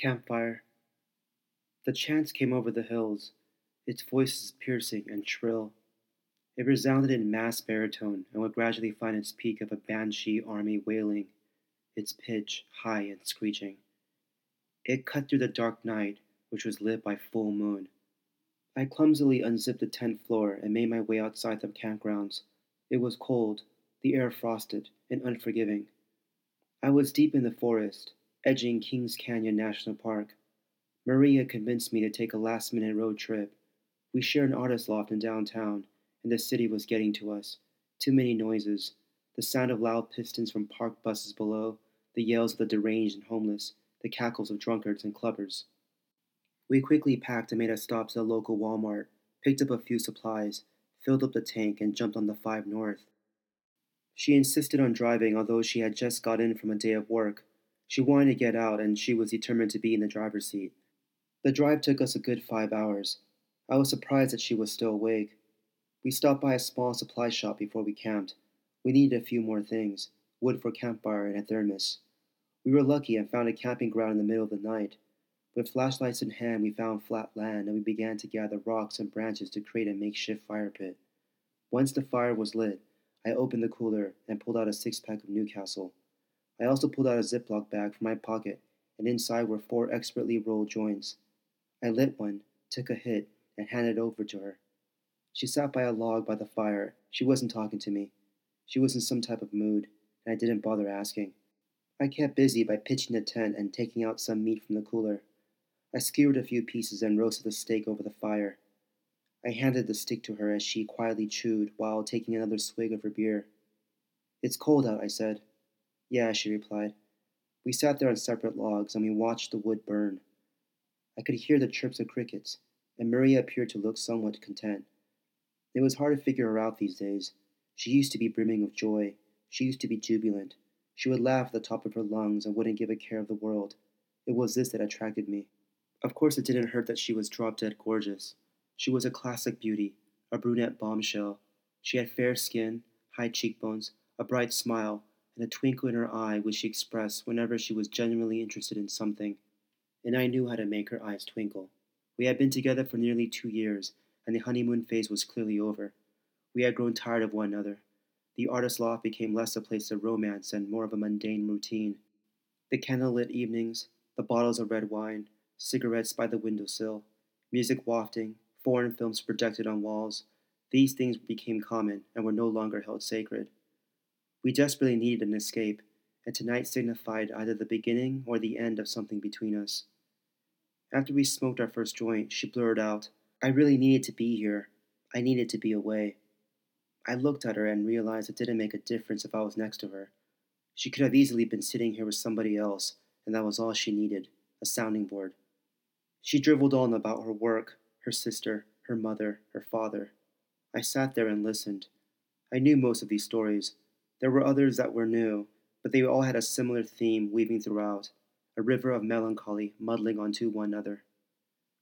Campfire. The chants came over the hills, its voices piercing and shrill. It resounded in mass baritone and would gradually find its peak of a banshee army wailing, its pitch high and screeching. It cut through the dark night, which was lit by full moon. I clumsily unzipped the tent floor and made my way outside the campgrounds. It was cold, the air frosted and unforgiving. I was deep in the forest, edging Kings Canyon National Park. Maria convinced me to take a last minute road trip. We share an artist loft in downtown, and the city was getting to us. Too many noises the sound of loud pistons from parked buses below, the yells of the deranged and homeless, the cackles of drunkards and clubbers. We quickly packed and made a stop to the local Walmart, picked up a few supplies, filled up the tank, and jumped on the 5 North. She insisted on driving, although she had just got in from a day of work. She wanted to get out, and she was determined to be in the driver's seat. The drive took us a good five hours. I was surprised that she was still awake. We stopped by a small supply shop before we camped. We needed a few more things wood for campfire and a thermos. We were lucky and found a camping ground in the middle of the night. With flashlights in hand, we found flat land and we began to gather rocks and branches to create a makeshift fire pit. Once the fire was lit, I opened the cooler and pulled out a six pack of Newcastle. I also pulled out a Ziploc bag from my pocket, and inside were four expertly rolled joints. I lit one, took a hit, and handed it over to her. She sat by a log by the fire. She wasn't talking to me. She was in some type of mood, and I didn't bother asking. I kept busy by pitching the tent and taking out some meat from the cooler. I skewered a few pieces and roasted the steak over the fire. I handed the stick to her as she quietly chewed while taking another swig of her beer. It's cold out, I said. Yeah, she replied. We sat there on separate logs and we watched the wood burn. I could hear the chirps of crickets, and Maria appeared to look somewhat content. It was hard to figure her out these days. She used to be brimming with joy. She used to be jubilant. She would laugh at the top of her lungs and wouldn't give a care of the world. It was this that attracted me. Of course, it didn't hurt that she was drop dead gorgeous. She was a classic beauty, a brunette bombshell. She had fair skin, high cheekbones, a bright smile, and twinkle in her eye which she expressed whenever she was genuinely interested in something. And I knew how to make her eyes twinkle. We had been together for nearly two years, and the honeymoon phase was clearly over. We had grown tired of one another. The artist's loft became less a place of romance and more of a mundane routine. The candlelit evenings, the bottles of red wine, cigarettes by the windowsill, music wafting, foreign films projected on walls, these things became common and were no longer held sacred. We desperately needed an escape, and tonight signified either the beginning or the end of something between us. After we smoked our first joint, she blurted out, I really needed to be here. I needed to be away. I looked at her and realized it didn't make a difference if I was next to her. She could have easily been sitting here with somebody else, and that was all she needed a sounding board. She driveled on about her work, her sister, her mother, her father. I sat there and listened. I knew most of these stories. There were others that were new, but they all had a similar theme weaving throughout a river of melancholy muddling onto one another.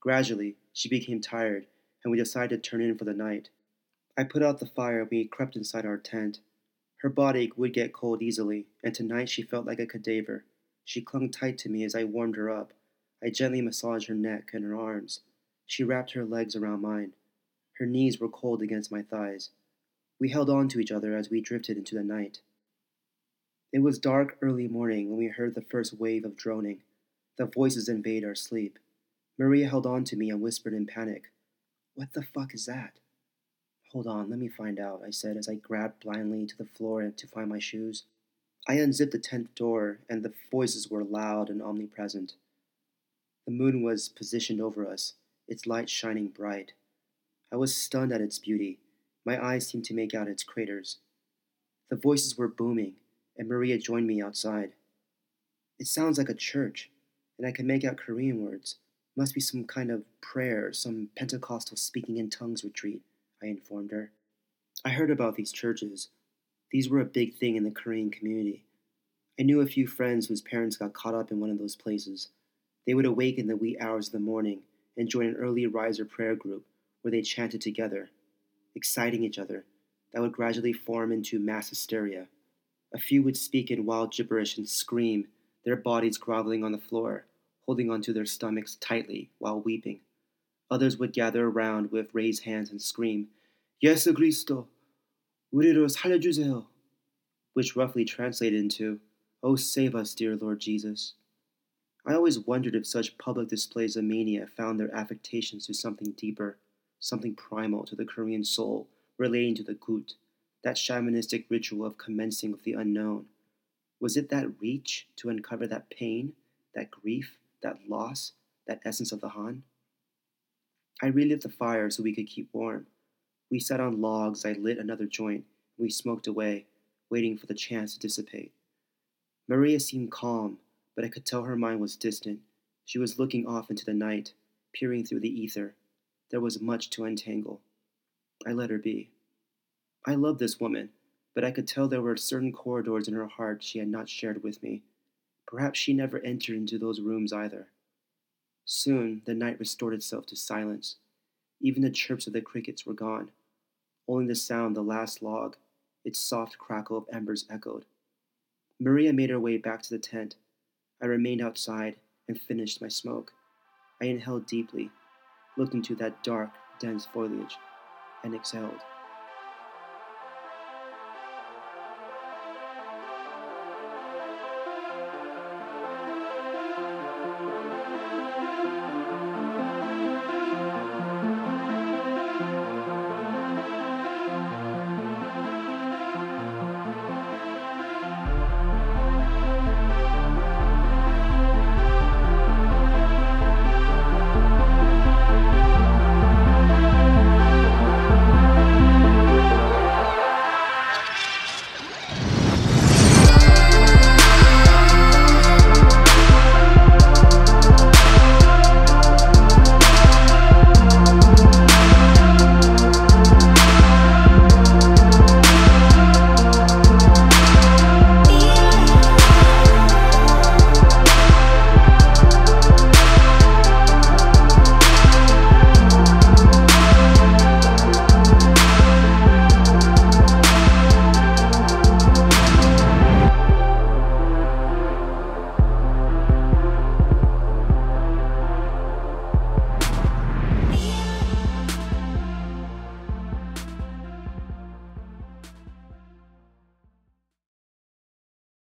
Gradually, she became tired, and we decided to turn in for the night. I put out the fire and we crept inside our tent. Her body would get cold easily, and tonight she felt like a cadaver. She clung tight to me as I warmed her up. I gently massaged her neck and her arms. She wrapped her legs around mine. Her knees were cold against my thighs. We held on to each other as we drifted into the night. It was dark early morning when we heard the first wave of droning. The voices invade our sleep. Maria held on to me and whispered in panic, What the fuck is that? Hold on, let me find out, I said as I grabbed blindly to the floor to find my shoes. I unzipped the tent door, and the voices were loud and omnipresent. The moon was positioned over us, its light shining bright. I was stunned at its beauty. My eyes seemed to make out its craters. The voices were booming, and Maria joined me outside. It sounds like a church, and I can make out Korean words. Must be some kind of prayer, some Pentecostal speaking in tongues retreat. I informed her. I heard about these churches. These were a big thing in the Korean community. I knew a few friends whose parents got caught up in one of those places. They would awake in the wee hours of the morning and join an early riser prayer group where they chanted together, exciting each other, that would gradually form into mass hysteria. A few would speak in wild gibberish and scream, their bodies groveling on the floor, holding onto their stomachs tightly while weeping. Others would gather around with raised hands and scream, 예수 그리스도, 우리를 살려주세요, which roughly translated into, Oh, save us, dear Lord Jesus. I always wondered if such public displays of mania found their affectations to something deeper, something primal to the Korean soul relating to the gut, that shamanistic ritual of commencing of the unknown. Was it that reach to uncover that pain, that grief, that loss, that essence of the Han? I relit the fire so we could keep warm. We sat on logs, I lit another joint, and we smoked away, waiting for the chants to dissipate. Maria seemed calm, but I could tell her mind was distant. She was looking off into the night, peering through the ether. There was much to untangle. I let her be. I loved this woman, but I could tell there were certain corridors in her heart she had not shared with me. Perhaps she never entered into those rooms either. Soon the night restored itself to silence. Even the chirps of the crickets were gone. Only the sound the last log, its soft crackle of embers echoed. Maria made her way back to the tent. I remained outside and finished my smoke. I inhaled deeply, looked into that dark, dense foliage, and exhaled.